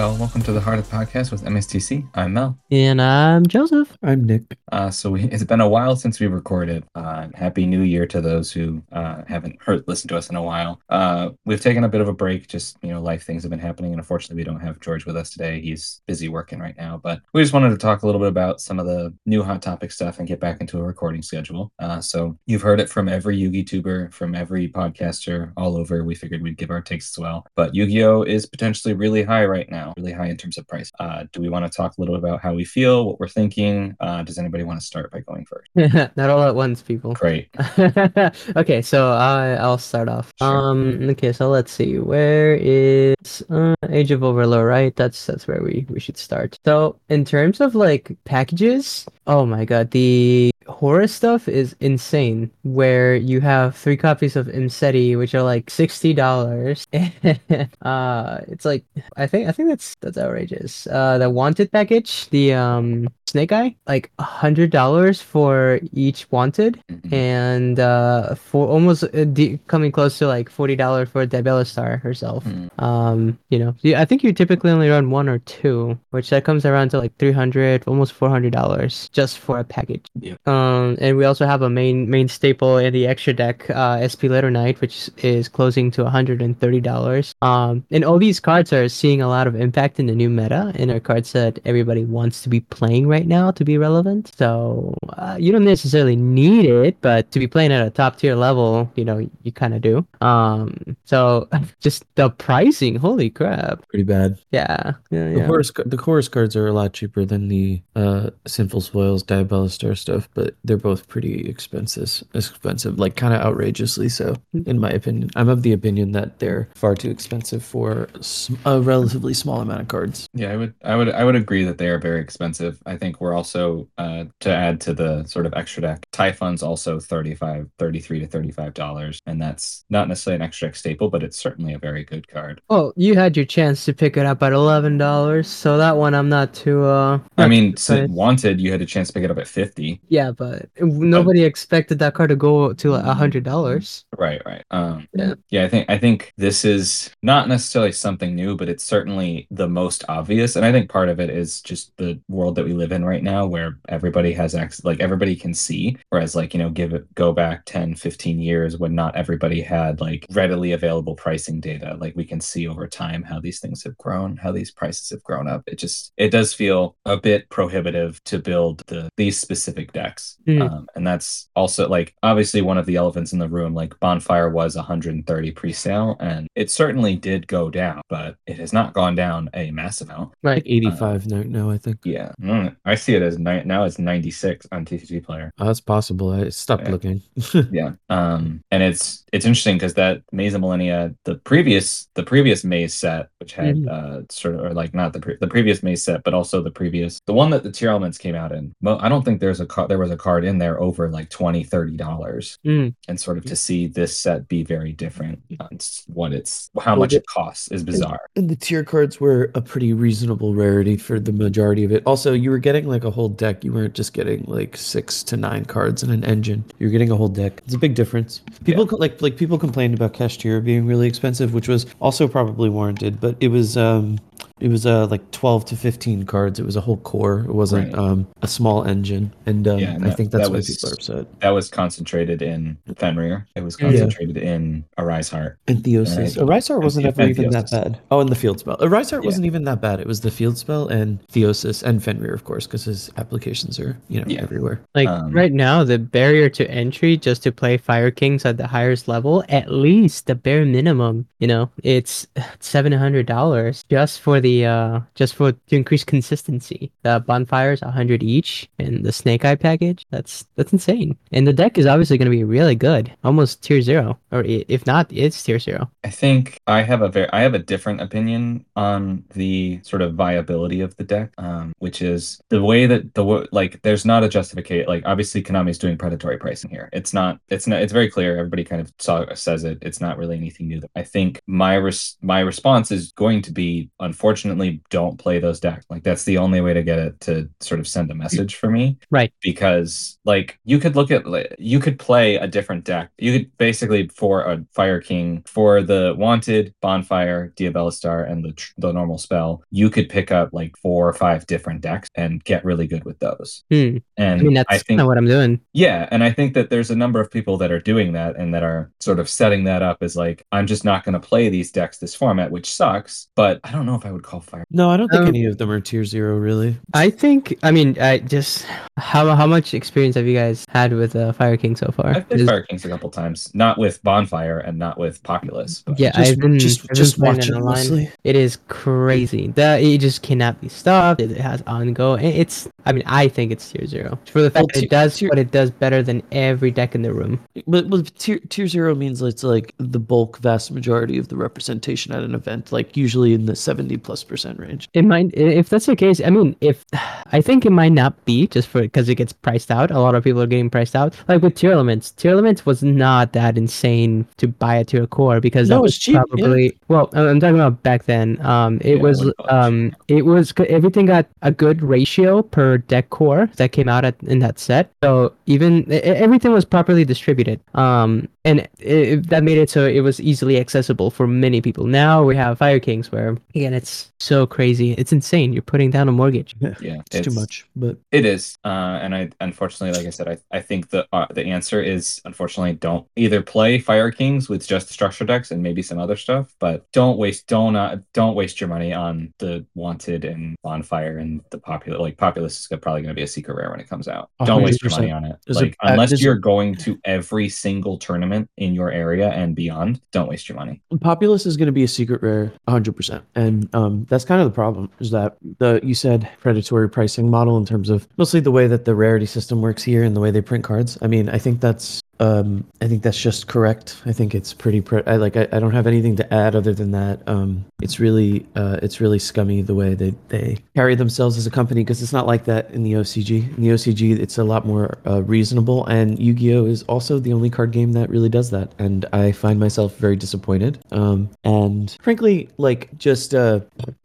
Hey y'all, welcome to the Heart of the Podcast with MSTC. I'm Mel. And I'm Joseph. I'm Nick. Uh, so we, it's been a while since we recorded. Uh, happy New Year to those who uh, haven't heard listened to us in a while. Uh, we've taken a bit of a break, just you know, life things have been happening, and unfortunately, we don't have George with us today. He's busy working right now, but we just wanted to talk a little bit about some of the new hot topic stuff and get back into a recording schedule. Uh, so you've heard it from every Yugi tuber, from every podcaster all over. We figured we'd give our takes as well. But Yu-Gi-Oh is potentially really high right now, really high in terms of price. Uh, do we want to talk a little bit about how we feel, what we're thinking? Does anybody want to start by going first? Not all at once, people. Great. okay, so I I'll start off. Sure. Um. Okay, so let's see. Where is uh, Age of Overlord? Right. That's that's where we we should start. So in terms of like packages, oh my god, the Horus stuff is insane. Where you have three copies of Imsety, which are like sixty dollars. uh, it's like I think I think that's that's outrageous. Uh, the wanted package, the um Snake Eye, like a hundred dollars for each wanted, Mhm. and uh, for almost uh, de- coming close to like forty dollars for Diabellstar herself. Mm. Um, you know, I think you typically only run one or two, which that comes around to like three hundred, almost four hundred dollars just for a package. Yeah. Um, and we also have a main main staple in the extra deck, uh, SP Little Knight, which is closing to hundred and thirty dollars. Um, and all these cards are seeing a lot of impact in the new meta, and are cards that everybody wants to be playing right now to be relevant. So uh, you don't necessarily need it, but to be playing at a top tier level, you know, you kind of do. Um, so just the pricing, holy crap! Pretty bad. Yeah, yeah, The yeah. Horus the Horus cards are a lot cheaper than the uh Sinful Spoils Diabellstar stuff, but they're both pretty expensive. Expensive, like kind of outrageously so, in my opinion. I'm of the opinion that they're far too expensive for a relatively small amount of cards. Yeah, I would, I would, I would agree that they are very expensive. I think we're also uh, to add to the sort of extra deck. Typhon's also 35 33 to 35 dollars, and that's not necessarily an extra deck staple, but it's certainly a very good card. Well, you had your chance to pick it up at eleven dollars, so that one I'm not too. Uh, I mean, too so wanted, you had a chance to pick it up at 50. yeah, but nobody expected that car to go to a hundred dollars. Right, right. Um, Yeah. yeah, I think I think this is not necessarily something new, but it's certainly the most obvious. And I think part of it is just the world that we live in right now, where everybody has access, like everybody can see. Whereas, like you know, give it go back 10, 15 years when not everybody had like readily available pricing data. Like we can see over time how these things have grown, how these prices have grown up. It just it does feel a bit prohibitive to build the these specific decks. Mm. Um, and that's also like obviously one of the elephants in the room. Like Bonfire was 130 pre-sale, and it certainly did go down, but it has not gone down a massive amount. Right. Like 85 now, now I think. Yeah, Mm, I see it as ni- now it's 96 on TCG Player. Oh, that's possible. I stopped Yeah. looking. Yeah, um, and it's it's interesting because that Maze of Millennia, the previous the previous Maze set, which had Mhm. uh sort of or like not the pre- the previous Maze set, but also the previous the one that the Tearlaments came out in. Mo- I don't think there's a car there was a card in there over like 20 30 dollars. Mm. and sort of to see this set be very different on s- what it's how much it costs is bizarre And the tier cards were a pretty reasonable rarity for the majority of it. Also, you were getting like a whole deck. You weren't just getting like six to nine cards in an engine. You're getting a whole deck. It's a big difference. People co- like like people complained about Kashtira being really expensive, which was also probably warranted, but it was um it was uh like 12 to 15 cards. It was a whole core. It wasn't Right. um a small engine. And um, Yeah, and I think that's that why was- people are upset. that was concentrated in Fenrir it was Yeah. concentrated in Arise Heart And Theosis. Right. Heart wasn't And ever The- even and that bad. Oh, and the field spell. Arisar Yeah. wasn't even that bad. It was the field spell and Theosis and Fenrir, of course, because his applications are, you know, Yeah. everywhere. Like Um, right now, the barrier to entry just to play Fire Kings at the highest level, at least the bare minimum, you know, it's seven hundred dollars just for the uh just for to increase consistency. The bonfires hundred each, and the Snake Eye package. That's that's insane. And the deck is obviously going to be really good, almost tier zero, or if not, it's tier zero. I think I have a very I have a different opinion on the sort of viability of the deck, um, which is the way that the like there's not a justification. Like obviously Konami is doing predatory pricing here. It's not. It's not. It's very clear. Everybody kind of saw, says it. It's not really anything new. I think my res- my response is going to be unfortunately unfortunately don't play those decks. Like that's the only way to get it to sort of send a message for me. Right. Because like you could look at like, you could play a different deck. You could basically for a Fire King for the wanted bonfire, Diabellstar, and the tr- the normal spell, you could pick up like four or five different decks and get really good with those. Hmm. And I mean, that's kind of what I'm doing. yeah, and I think that there's a number of people that are doing that and that are sort of setting that up as like, I'm just not going to play these decks this format, which sucks. But I don't know if I would call Fire. No, I don't think Um, any of them are tier zero really. I think. I mean, I just how how much experience have you guys had with uh, Fire King so far? I've played Is- Fire Kings a couple times, not with Bonfire and not with Populous. But Yeah, Just, I've been just, I've just playing watch it it mostly. It is crazy. That it just cannot be stopped. It has ongoing. it- It's. I mean, I think it's tier zero for the fact Well, that tier- it does tier- what it does better than every deck in the room. But, but tier, tier zero means it's like the bulk, vast majority of the representation at an event, like usually in the 70 plus percent range. It might, if that's the case. I mean, if I think it might not be just for because it gets priced out. A lot of people are getting priced out. Like with Tearlaments, tier elements was not that insane to buy a tier core because No, that was cheap, yeah. probably well. I'm I'm talking about back then. Um, it Yeah, was what do you call it? um, it was everything got a good ratio per deck core that came out at, in that set. So even everything was properly distributed. Um, and it, it- that made it so it was easily accessible for many people. Now we have Fire Kings, where again it's so crazy, it's insane. You're putting down a mortgage. yeah, It's, too much, but It is, uh, and I unfortunately, like I said, I, I think the uh, the answer is unfortunately don't either play Fire Kings with just the structure decks and maybe some other stuff, but don't waste don't uh, don't waste your money on the wanted and bonfire and the popular like populous is probably going to be a secret rare when it comes out. A Don't waste your money on it. Like uh, unless there's you're going to every single tournament in your area and beyond, don't waste your money. Populous is going to be a secret rare 100%. And um, Um, that's kind of the problem is that the you said predatory pricing model in terms of mostly the way that the rarity system works here and the way they print cards. I mean, I think that's um, I think that's just correct. I think it's pretty. Pre- I like. I, I don't have anything to add other than that. Um, it's really, uh, it's really scummy the way they they carry themselves as a company because it's not like that in the OCG. In the OCG, it's a lot more uh, reasonable, and Yu-Gi-Oh is also the only card game that really does that. And I find myself very disappointed. Um, and frankly, like just uh,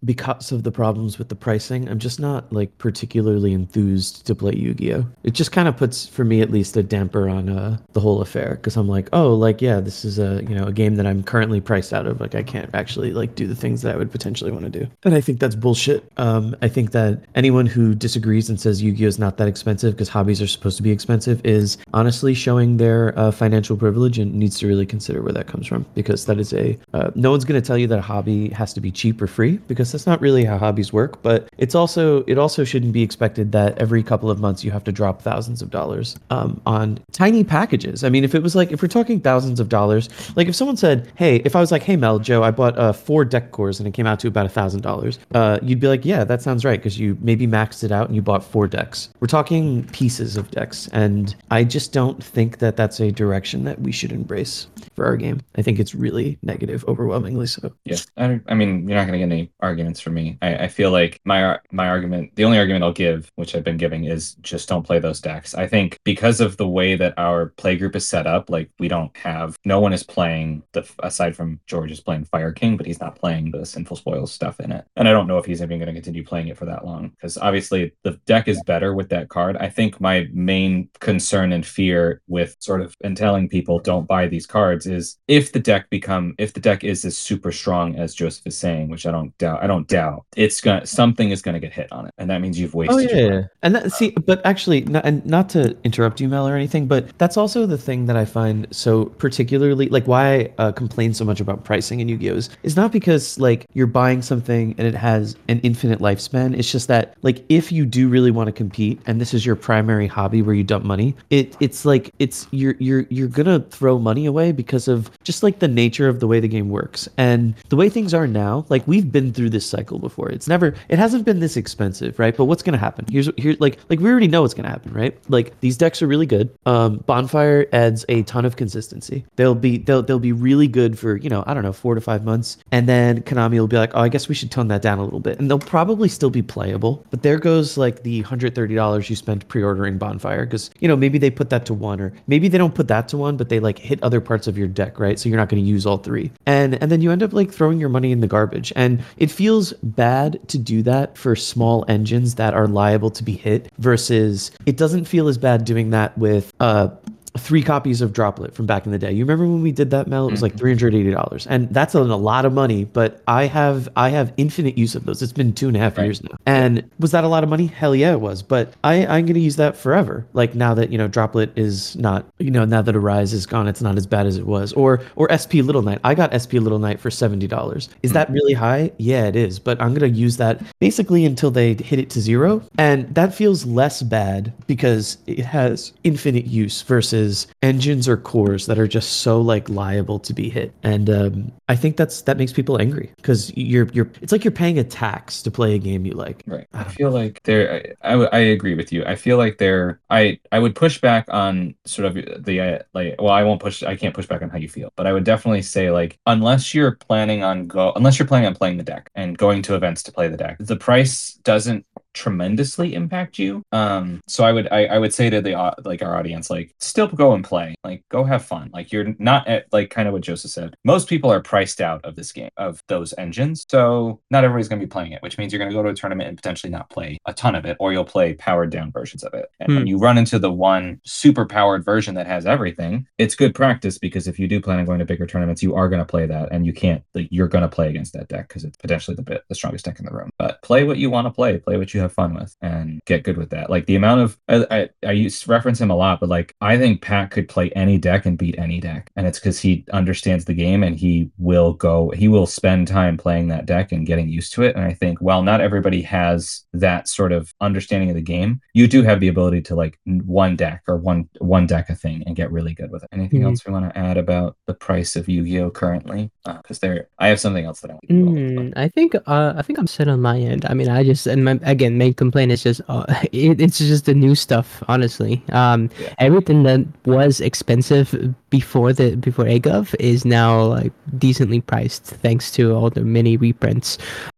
because of the problems with the pricing, I'm just not like particularly enthused to play Yu-Gi-Oh. It just kind of puts, for me at least, a damper on uh, the whole affair because I'm like, oh, like yeah, this is a you know a game that I'm currently priced out of. Like I can't actually like do the things that I would potentially want to do, and I think that's bullshit. Um, I think that anyone who disagrees and says Yu-Gi-Oh is not that expensive because hobbies are supposed to be expensive is honestly showing their uh, financial privilege and needs to really consider where that comes from because that is a uh, no one's going to tell you that a hobby has to be cheap or free because that's not really how hobbies work. But it's also it also shouldn't be expected that every couple of months you have to drop thousands of dollars um, on tiny packages. I mean, if it was like if we're talking thousands of dollars, like if someone said, "Hey, if I was like, hey Mel, Joe, I bought uh, four deck cores and it came out to about a thousand dollars," uh, you'd be like, "Yeah, that sounds right," because you maybe maxed it out and you bought four decks. We're talking pieces of decks, and I just don't think that that's a direction that we should embrace for our game. I think it's really negative, overwhelmingly so. Yeah, I, I mean, you're not going to get any arguments from me. I, I feel like my my argument, the only argument I'll give, which I've been giving, is just don't play those decks. I think because of the way that our play group is set up, like we don't have, no one is playing the aside from George is playing Fire King, but he's not playing the Sinful Spoils stuff in it. And I don't know if he's even going to continue playing it for that long because obviously the deck is better with that card. I think my main concern and fear with sort of and telling people don't buy these cards is if the deck become if the deck is as super strong as Joseph is saying, which I don't doubt, I don't doubt, it's gonna something is gonna get hit on it, and that means you've oh, wasted. Oh yeah, money. yeah. and that, see, but actually, not, and not to interrupt you, Mel, or anything, but that's also the thing that I find so particularly like why I uh, complain so much about pricing in Yu-Gi-Oh is, is not because like you're buying something and it has an infinite lifespan. It's just that like if you do really want to compete and this is your primary hobby where you dump money, it it's like it's you're you're you're gonna throw money away because of just like the nature of the way the game works and the way things are now. Like we've been through this cycle before. It's never it hasn't been this expensive, right? But what's gonna happen? Here's here like like we already know what's gonna happen, right? Like these decks are really good. Um, Bonfire Bonfire adds a ton of consistency. They'll be they'll they'll be really good for you know I don't know four to five months, and then Konami will be like, oh, I guess we should tone that down a little bit, and they'll probably still be playable. But there goes like the hundred thirty dollars you spent pre-ordering Bonfire, because you know maybe they put that to one, or maybe they don't put that to one, but they like hit other parts of your deck, right? So you're not going to use all three, and and then you end up like throwing your money in the garbage, and it feels bad to do that for small engines that are liable to be hit versus it doesn't feel as bad doing that with uh three copies of Droplet from back in the day. You remember when we did that, Mel? It was like mm-hmm. three hundred eighty dollars, and that's a, a lot of money. But I have I have infinite use of those. It's been two and a half Right. years now, and was that a lot of money? Hell yeah, it was. But I I'm gonna use that forever. Like now that you know Droplet is not you know now that Arise is gone, it's not as bad as it was. Or or SP Little Knight. I got SP Little Knight for seventy dollars. Is that mm. really high? Yeah, it is. But I'm gonna use that basically until they hit it to zero, and that feels less bad because it has infinite use versus engines or cores that are just so like liable to be hit. And um, I think that's that makes people angry because you're you're it's like you're paying a tax to play a game you like. Right. I feel like there. I I agree with you. I feel like there. I I would push back on sort of the uh, like. Well, I won't push. I can't push back on how you feel, but I would definitely say like unless you're planning on go unless you're planning on playing the deck and going to events to play the deck, the price doesn't tremendously impact you. Um, so I would I, I would say to the au- like our audience like still go and play like go have fun like you're not at like kind of what Joseph said. Most people are priced out of this game of those engines, so not everybody's going to be playing it, which means you're going to go to a tournament and potentially not play a ton of it, or you'll play powered down versions of it. And when Hmm. you run into the one super powered version that has everything, it's good practice because if you do plan on going to bigger tournaments, you are going to play that, and you can't like you're going to play against that deck because it's potentially the bit the strongest deck in the room. But play what you want to play, play what you have fun with, and get good with that. Like the amount of I I, I use reference him a lot, but like I think Pat could play any deck and beat any deck, and it's because he understands the game and he will go he will spend time playing that deck and getting used to it. And I think while not everybody has that sort of understanding of the game, you do have the ability to like one deck or one one deck a thing and get really good with it. Anything Mhm. else we want to add about the price of Yu-Gi-Oh currently? Because there, I have something else that I want to Mm, I think uh, I think I'm set on my end. I mean, I just and my, again, main complaint is just uh, it, it's just the new stuff. Honestly, um, Yeah. everything that was expensive before the before AGov is now like decently priced thanks to all the mini reprints.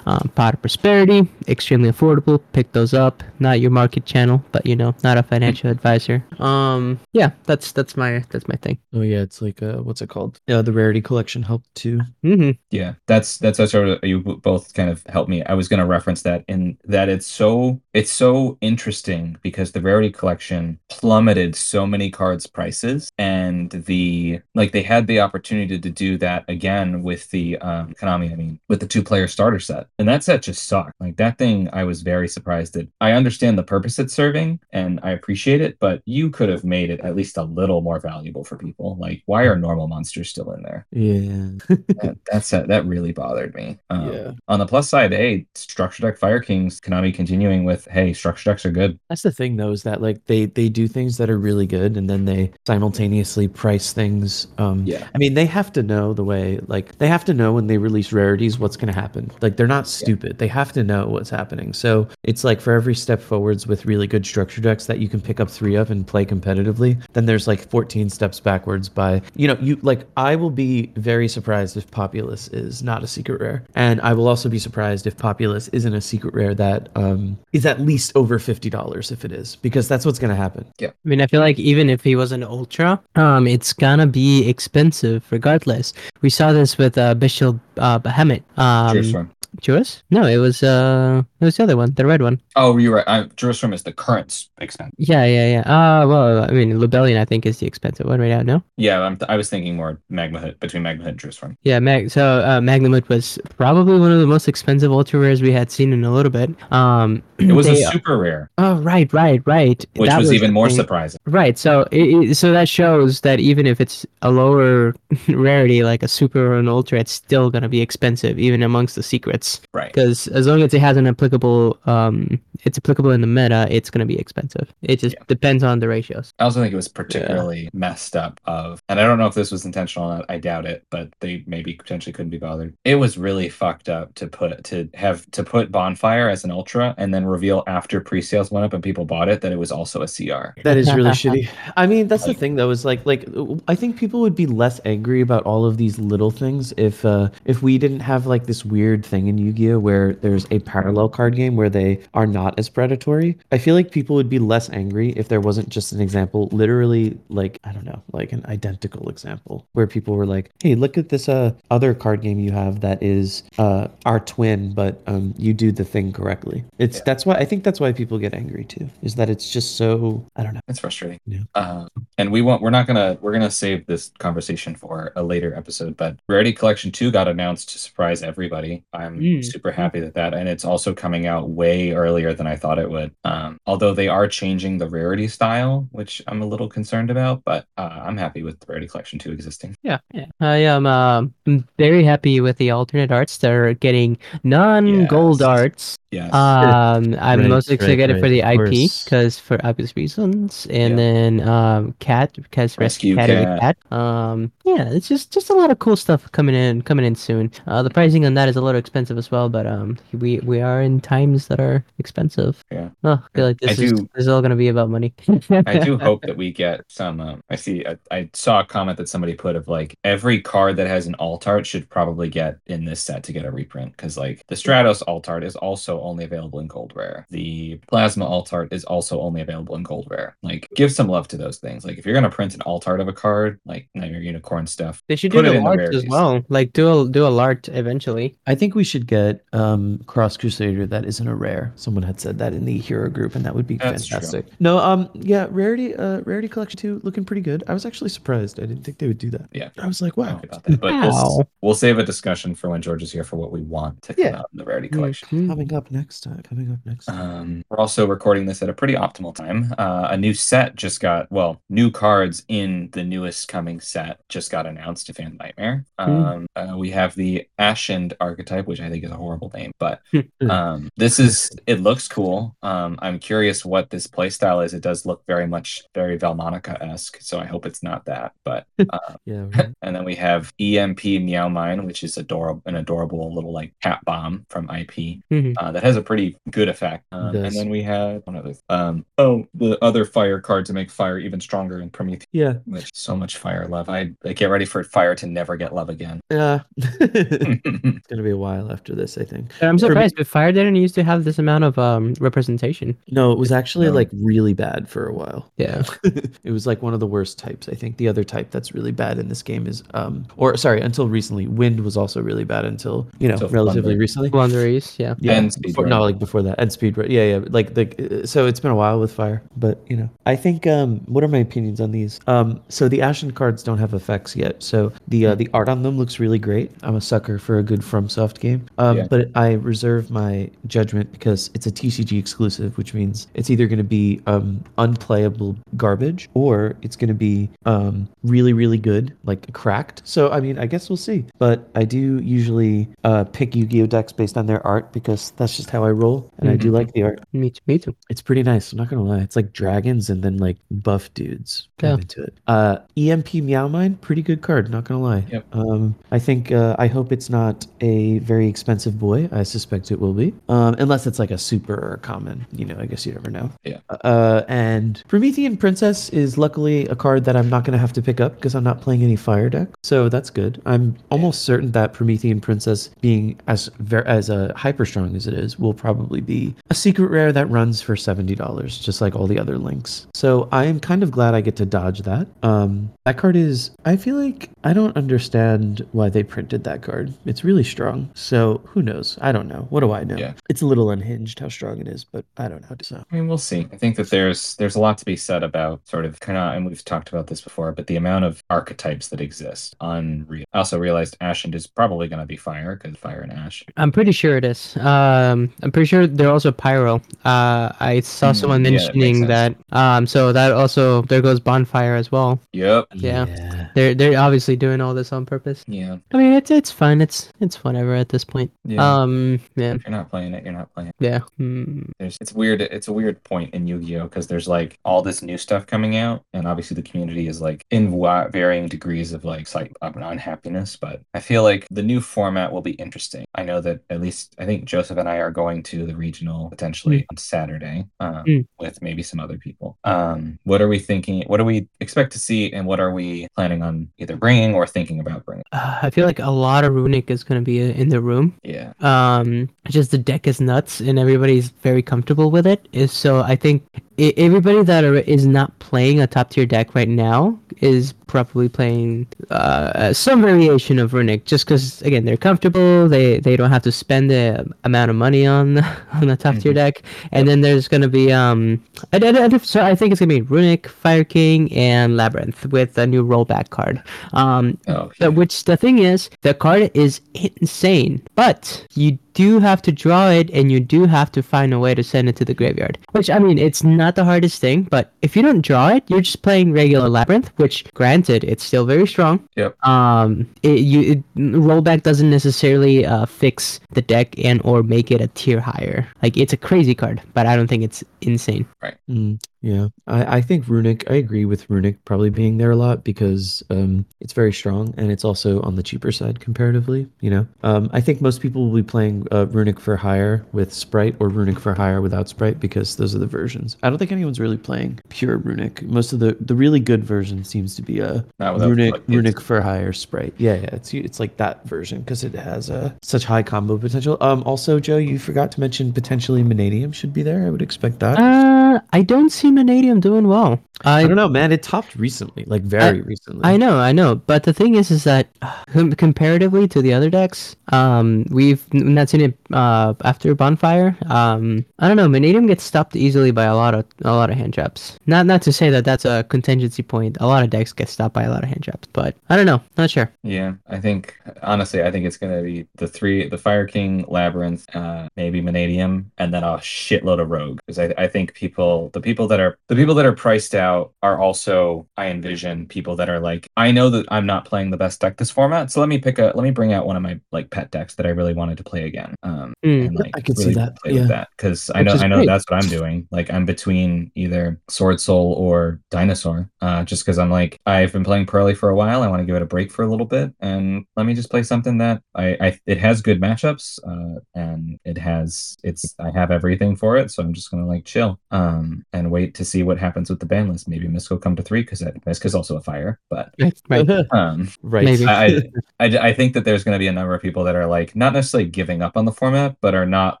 Um, Pot of Prosperity, extremely affordable. Pick those up. Not your market channel, but you know, not a financial advisor. Um, yeah, that's that's my that's my thing. Oh yeah, it's like uh, what's it called? Yeah, the rarity collection helped too. hmm Yeah, that's that's what sort of you both kind of helped me. I was going to reference that in that it's so it's so interesting because the rarity collection plummeted so many cards prices, and the like they had the opportunity to do that again with the um, Konami. I mean, with the two player starter set, and that set just sucked. Like that thing, I was very surprised that. I understand the purpose it's serving, and I appreciate it, but you could have made it at least a little more valuable for people. Like, why are normal monsters still in there? Yeah. that, that's that really bothered me. Um, Yeah. On the plus side, hey, structure deck Fire Kings, Konami continuing with, hey, structure decks are good. That's the thing though, is that like they they do things that are really good and then they simultaneously price things. Um Yeah. I mean they have to know the way like they have to know when they release rarities what's gonna happen. Like they're not stupid. They have to know what's happening. So it's like for every step forwards with really good structure decks that you can pick up three of and play competitively, then there's like 14 steps backwards by you know, you like I will be very surprised if Populous is not a secret rare. And I will also be surprised if Populous isn't a secret rare that um is at least over fifty dollars if it is, because that's what's gonna happen. Yeah. I mean, I feel like even if he was an ultra, um, it's gonna be expensive regardless. We saw this with uh, Bishop uh, Bahamut. Um, Jerusalem. No, it was uh, it was the other one, the red one. Oh, you're right. I, Jerusalem is the current expense. Yeah, yeah, yeah. Uh, well, I mean, Lebellion, I think, is the expensive one right now. No. Yeah, I'm I was thinking more Magnamut between Magnamut and Jerusalem. Yeah, Mag. So uh, Magnamut was probably one of the most expensive ultra rares we had seen in a little bit. Um, It was they- a super rare, Oh, right, right, right. which That was, even more thing. surprising. Right. So it, it, so that shows that even if it's a lower rarity, like a super or an ultra, it's still gonna be expensive, even amongst the secrets. Right. Because as long as it has an applicable applicable um it's applicable in the meta, it's gonna be expensive. It just Yeah. depends on the ratios. I also think it was particularly messed up of, and I don't know if this was intentional. or not, I doubt it, but they maybe potentially couldn't be bothered. It was really fucked up to put to have to put bonfire as an ultra and then reveal after pre-sales went up and people bought it that it was also a CR. That is really shitty. I mean, that's the thing though. Is like, like I think people would be less angry about all of these little things if, uh, if we didn't have like this weird thing in Yu-Gi-Oh where there's a parallel card game where they are not as predatory. I feel like people would be less angry if there wasn't just an example, literally like I don't know, like an identical example where people were like, "Hey, look at this uh other card game you have that is uh our twin, but um you do the thing correctly." It's Yeah. that's why I think that's why people get angry too. Is that it's just so I don't know. It's frustrating. Yeah. Uh, and we won't. We're not gonna. We're gonna save this conversation for a later episode. But Rarity Collection Two got announced to surprise everybody. I'm Mm. super happy that that, and it's also coming out way earlier than I thought it would. Um, although they are changing the rarity style, which I'm a little concerned about. But uh, I'm happy with the Rarity Collection Two existing. Yeah, yeah. I am um I'm very happy with the alternate arts that are getting non-gold Yes. arts. Yes. Um, I'm Right, most right, excited for the IP because for obvious reasons, and Yeah. then um, Cat because Rescue Rescue Cat, Cat. Cat. Um, yeah, it's just just a lot of cool stuff coming in coming in soon. Uh, the pricing on that is a little expensive as well, but um, we we are in times that are expensive. Yeah. Oh, I feel like I this is do- this is all gonna be about money. I do hope that we get some. Um, I see. I, I saw a comment that somebody put of like every card that has an alt art should probably get in this set to get a reprint because like the Stratos alt art is also only available in gold rare. The Plasma alt art is also only available in gold rare. Like, give some love to those things. Like, if you're gonna print an alt art of a card, like Nightmare Unicorn stuff, They should do Put it the in the as well. Like do a do a lart eventually. I think we should get um, Cross Crusader that isn't a rare. Someone had said that in the hero group, and that would be That's true. fantastic. No, um, yeah, Rarity, uh, Rarity Collection Two looking pretty good. I was actually surprised. I didn't think they would do that. Yeah. I was like, wow. About that. But we'll, Wow. we'll save a discussion for when George is here for what we want to come Yeah. out in the Rarity collection. Mhm. Coming up next time. Coming up next time. Um, we're also recording this at a pretty optimal time. Uh, a new set just got, well, new cards in the newest coming set just got announced to Phantom Nightmare. Um, uh, we have the Ashened archetype, which I think is a horrible name, but um, this is, it looks cool. Um, I'm curious what this playstyle is. It does look very much very Valmonica esque, so I hope it's not that. But, uh, yeah. Right. and then we have EMP Meow Mine, which is adorable, an adorable little like cat bomb from IP Mhm. uh, that has a pretty good effect. Um, and then we have one other. Um, oh, the other fire card to make fire even stronger in Prometheus. yeah. Which so much fire love. I, I get ready for fire to never get love again. Yeah. it's gonna be a while after this, I think. I'm surprised, but Fire didn't used to have this amount of um representation. No, it was actually No. like really bad for a while. Yeah. it was like one of the worst types. I think the other type that's really bad in this game is um or sorry, until recently, wind was also really bad until, you know, Until relatively Thunder. recently. Wanderers, yeah. Yeah, And before, no, like before that, and speed. Yeah, yeah. Like the so it's been a while with fire, but you know, I think um, what are my opinions on these? Um, so the Ashen cards don't have effects yet, so the uh, the art on them looks really great. I'm a sucker for a good FromSoft game, um, Yeah. but I reserve my judgment because it's a TCG exclusive, which means it's either going to be um, unplayable garbage or it's going to be um, really really good, like cracked. So I mean, I guess we'll see. But I do usually uh, pick Yu-Gi-Oh decks based on their art because that's just how I roll, and I do Mhm. like the art. Me too. Me too. It's pretty nice. I'm not gonna lie. It's like dragons and then like buff dudes. Yeah. into it. Uh, EMP Meow Mine, pretty good card. Not gonna lie. Yep. Um, I think uh, I hope it's not a very expensive boy. I suspect it will be. Um, unless it's like a super common. You know, I guess you never know. Yeah. Uh, and Promethean Princess is luckily a card that I'm not gonna have to pick up because I'm not playing any fire deck. So that's good. I'm almost certain that Promethean Princess, being as ver- as uh, hyper strong as it is, will probably be a secret rare that runs for seventy dollars, just like all the other links. So I am kind of glad I get to dodge that. Um, that card is. I feel like I don't understand why they printed that card. It's really strong. So who knows? I don't know. What do I know? Yeah. It's a little unhinged how strong it is, but I don't know. So I mean, we'll see. I think that there's there's a lot to be said about sort of kind of, and we've talked about this before, but the amount of archetypes that exist. Unreal. I also realized Ashen is probably going to be fire because fire and ash. I'm pretty sure it is. Um, I'm pretty sure they're also pyro. Uh, I saw Hmm, someone yeah, that makes mentioning sense. that. Um, so that also there goes bonfire as well. Yep. Yeah. yeah. They're they're obviously doing all this on purpose. Yeah. I mean, it's it's fun. It's it's whatever at this point. Yeah. Um, yeah. if you're not playing it, you're not playing. it. Yeah. Hmm. There's it's weird. It's a weird point in Yu-Gi-Oh because there's like all this new stuff coming out, and obviously the community is like in varying degrees of like like of unhappiness. But I feel like the new format will be interesting. I know that at least I think Joseph and I are going to the regional potentially on Saturday um, Mm. with maybe some other people. Um, what are we thinking? What do we expect to see, and what are we planning on either bringing or thinking about bringing? Uh, I feel like a lot of runick is going to be in the room. Yeah. um just the deck is nuts and everybody's very comfortable with it is so i think everybody that are, is not playing a top tier deck right now is probably playing uh, some variation of runick just because again they're comfortable they they don't have to spend the amount of money on on a top tier Mhm. deck. And then there's gonna be um I, I, I- so i think it's gonna be runick fire king and labrynth with a new rollback card. Um Oh, but which the thing is, the card is insane, but you do have to draw it and you do have to find a way to send it to the graveyard. Which I mean, it's not the hardest thing, but if you don't draw it, you're just playing regular labrynth. Which, granted, it's still very strong. Yep. Um, it, you it, rollback doesn't necessarily uh, fix the deck and or make it a tier higher. Like it's a crazy card, but I don't think it's insane. Mm, yeah, I, I think Runick. I agree with Runick probably being there a lot because um, it's very strong and it's also on the cheaper side comparatively. You know, um, I think most people will be playing uh, Runick Fur Hire with Sprite or Runick Fur Hire without Sprite because those are the versions. I don't think anyone's really playing pure Runick. Most of the the really good version seems to be a Runick like, Runick Fur Hire Sprite. Yeah, yeah, it's it's like that version because it has uh, such high combo potential. Um, also, Joe, you forgot to mention potentially Mannadium should be there. I would expect that. Uh, I don't see Mannadium doing well. I don't know, man. It topped recently, like very recently. I know, I know, but the thing is, is that comparatively to the other decks, um, we've not seen it uh, after Bonfire. Um, I don't know, Mannadium gets stopped easily by a lot of a lot of hand traps. Not not to say that that's a contingency point. A lot of decks get stopped by a lot of hand traps, but I don't know, not sure. Yeah, I think honestly, I think it's gonna be the three: the Fire King, Labrynth, uh, maybe Mannadium, and then a shitload of Rogue. Because I, I think people, the people that are the people that are priced out are also I envision people that are like, I know that I'm not playing the best deck this format, so let me pick a, let me bring out one of my like pet decks that I really wanted to play again. Um, Mm. and like I could see that, play yeah. with that because I know I know great. that's what I'm doing. Like I'm between either Swordsoul or Dinosaur, uh, just because I'm like I've been playing Purrely for a while. I want to give it a break for a little bit, and let me just play something that I, I it has good matchups, uh, and it has it's I have everything for it, so I'm just gonna like chill, um, and wait to see what happens with the ban list. Maybe Misk will come to three because Misk is also a fire, but Right, right. um, right. Maybe. I, I, I, I think that there's going to be a number of people that are like not necessarily giving up on the format, but are not,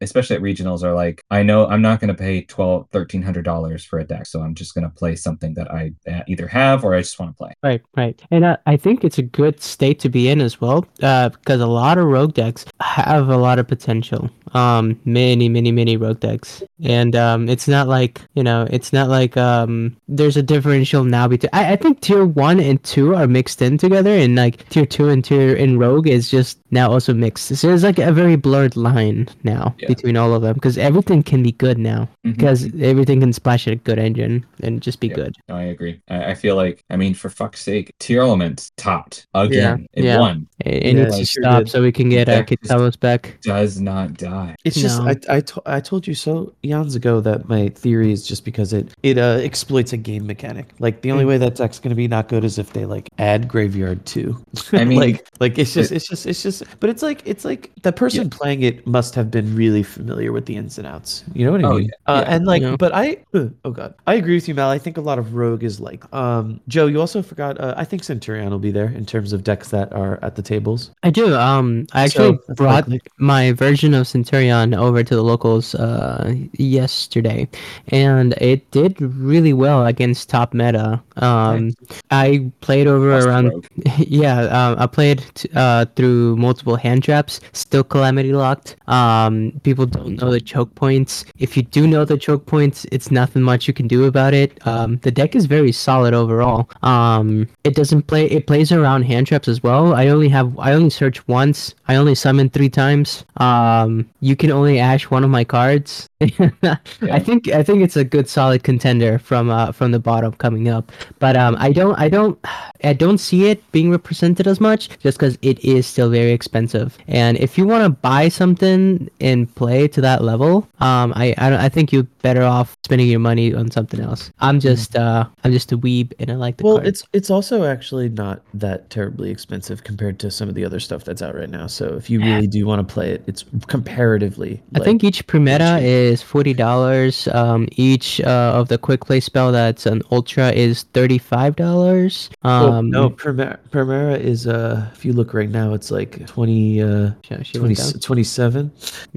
especially at regionals, are like, I know I'm not going to pay twelve, thirteen hundred dollars for a deck, so I'm just going to play something that I uh, either have or I just want to play. Right, right. And uh, I think it's a good state to be in as well, uh, because a lot of rogue decks have a lot of potential. Um, many, many, many rogue decks, and um, it's not like you know, it's not like um, there's a differential now between. I, I think tier one and two are mixed in together, and like tier two and tier in rogue is just now also mixed. So there's like a very blurred line now Yeah. between all of them because everything can be good now because everything can splash a good engine and just be Yeah. good. No, I agree. I, I feel like, I mean, for fuck's sake, Tearlaments topped again. It yeah. won. It, it Yeah, needs to stop so we can get uh, Kitkallos back. Does not die. It's just I I, to, I told you so eons ago that my theory is just because it it uh, exploits a game mechanic. Like the only Mm. way that deck's gonna be not good is if they like add graveyard too. I mean- like like it's just it's just it's just but it's like it's like the person playing it must have been really familiar with the ins and outs. You know what I Oh, mean? yeah, Uh, yeah. and like Yeah. but I oh god I agree with you Mal. I think a lot of rogue is like um Joe. You also forgot. Uh, I think Centurion will be there in terms of decks that are at the tables. I do. Um, I actually So, brought likely. my version of Centurion over to the locals uh, yesterday, and it did really well against top meta. Um, I played over around yeah, um, I played t- uh, through multiple hand traps, still calamity locked. Um, people don't know the choke points. If you do know the choke points, it's nothing much you can do about it. Um, the deck is very solid overall. Um, it doesn't play. It plays around hand traps as well. I only have. I only search once. I only summon three times. Um, you can only ash one of my cards. I think I think it's a good solid contender from uh from the bottom coming up. But um I don't I don't I don't see it being represented as much just because it is still very expensive. And if you want to buy something and play to that level, um I I, don't- I think you're better off spending your money on something else. I'm just uh I'm just a weeb and I like the Well, cards. it's it's also actually not that terribly expensive compared to some of the other stuff that's out right now. So if you really do want to play it, it's comparatively. I like- think each Primera is forty dollars. Um, each uh, of the quick play spell that's an ultra is thirty five dollars. Well, Um, no, Primera, Primera is uh if you look right now, it's like 20 uh yeah, 20, 27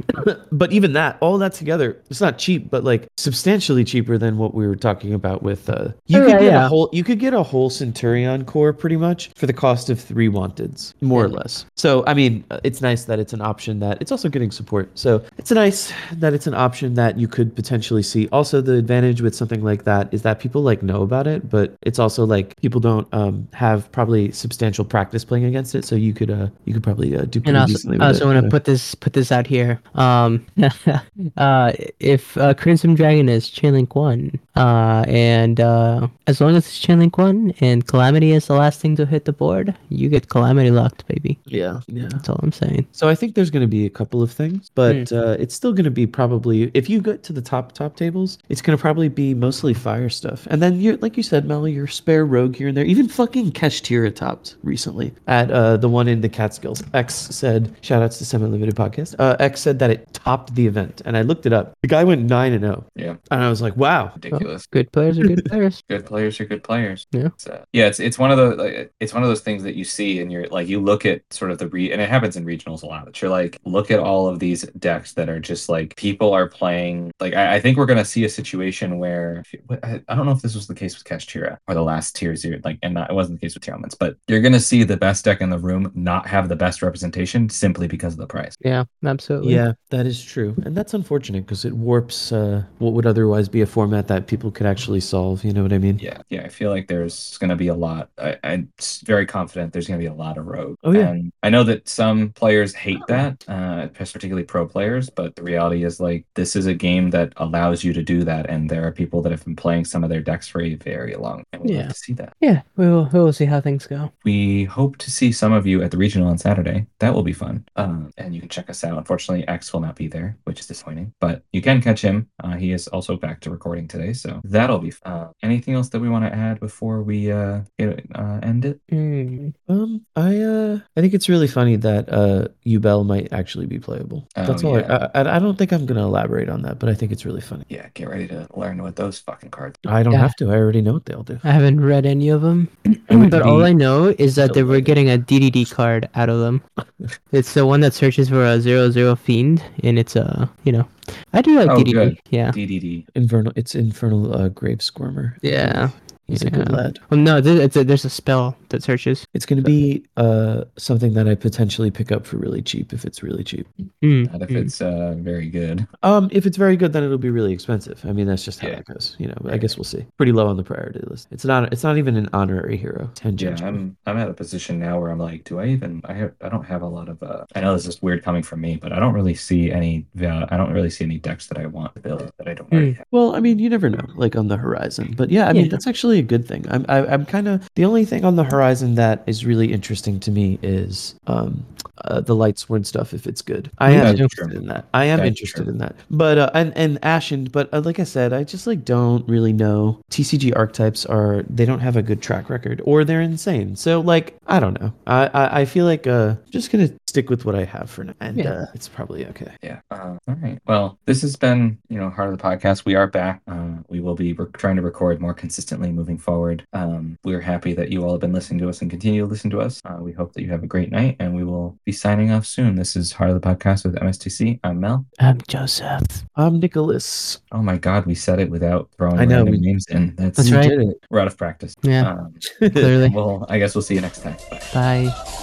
but even that all that together it's not cheap but like substantially cheaper than what we were talking about with uh you Oh, could yeah, get yeah. a whole you could get a whole centurion core pretty much for the cost of three wanteds more or less so i mean uh, it's nice that it's an option that it's also getting support so it's nice that it's an option that you could potentially see also the advantage with something like that is that people like know about it but it's also like people don't um have probably substantial practice playing against it so you could uh you could probably uh, do pretty And also, decently I with also want to know? put this put this out here. Um, uh, if uh, Crimson Dragon is Chainlink one, uh, and uh, as long as it's Chainlink one, and Calamity is the last thing to hit the board, you get Calamity locked, baby. Yeah, yeah. That's all I'm saying. So I think there's going to be a couple of things, but uh, it's still going to be probably if you get to the top top tables, it's going to probably be mostly fire stuff. And then you're like you said, Melly, your spare rogue here and there. Even fucking Kashtira topped recently at uh, the one in the Catskills. X said, shout outs to Semi Limited Podcast. Uh, X said that it topped the event, and I looked it up. The guy went nine and zero, Yeah, and I was like, wow. ridiculous. Good players are good players. good players are good players. Yeah. It's, uh, yeah. It's it's one of the like, it's one of those things that you see and you're like you look at sort of the re and it happens in regionals a lot. That you're like look at all of these decks that are just like people are playing. Like I, I think we're gonna see a situation where I, I don't know if this was the case with Kashtira or the last tier zero like and not it wasn't the case with Tiamans, but you're gonna see the best deck in the room not have the best representation simply because of the price. Yeah, absolutely. Yeah, that is true, and that's unfortunate because it warps uh, what would otherwise be a format that people could actually solve. You know what I mean? Yeah, yeah. I feel like there's going to be a lot. I, I'm very confident there's going to be a lot of rogue. Oh, yeah. And I know that some players hate that, uh, particularly pro players. But the reality is, like, this is a game that allows you to do that, and there are people that have been playing some of their decks for a very long. And we Yeah. love to see that. Yeah, we will, we will see how things go. We hope to see some of you at the regional on Saturday. That will be fun. Um, and you can check us out. Unfortunately, X will not be there, which is disappointing. But you can catch him. Uh, he is also back to recording today, so that'll be. Fun. Uh, anything else that we want to add before we uh, get, uh, end it? Hmm. Um, I uh, I think it's really funny that uh, Ubel might actually be playable. Oh, That's all. yeah. I, I I don't think I'm gonna elaborate on that, but I think it's really funny. Yeah, get ready to learn what those fucking cards. I don't Yeah. have to. I already know what they'll do. I haven't read any of them, but all I know is that they were getting a DDD card out of them. it's the one that searches for a zero zero fiend, and it's a you know, I do like Oh, DDD. good. Yeah, DDD. Infernal. It's Infernal uh, Grave Squirmer. yeah. He's a good lad. Well, no, there, it's a, there's a spell that searches. It's gonna be uh something that I potentially pick up for really cheap if it's really cheap. Mm, Not if mm. it's uh, very good. Um, if it's very good, then it'll be really expensive. I mean, that's just how Yeah. that goes. You know, I guess we'll see. Pretty low on the priority list. It's not. It's not even an honorary hero. Yeah, I'm I'm at a position now where I'm like, do I even? I have I don't have a lot of. Uh, I know this is weird coming from me, but I don't really see any. val- I don't really see any decks that I want to build that I don't already have. Well, I mean, you never know, like on the horizon. But yeah, I mean, that's actually a good thing. I'm, I, I'm kind of the only thing on the horizon that is really interesting to me is um, uh, the Lightsworn stuff. If it's good, I Yeah, am interested true. in that. I am That's interested true. in that. But uh, and and Ashen, but uh, like I said, I just like don't really know. TCG archetypes are they don't have a good track record, or they're insane. So like I don't know. I I, I feel like uh, I'm just gonna stick with what I have for now, and Yeah. uh, it's probably okay. Yeah. Uh, all right. Well, this has been, you know, Heart of the Podcast. We are back. We will be re- trying to record more consistently moving forward. Um, we're happy that you all have been listening to us and continue to listen to us. Uh, we hope that you have a great night, and we will be signing off soon. This is Heart of the Podcast with MSTC. I'm Mel. I'm Joseph. I'm Nicholas. Oh my God, we said it without throwing I know, random we- names in. That's, That's right. we're out of practice. Yeah, Um, clearly. well, I guess we'll see you next time. Bye. Bye.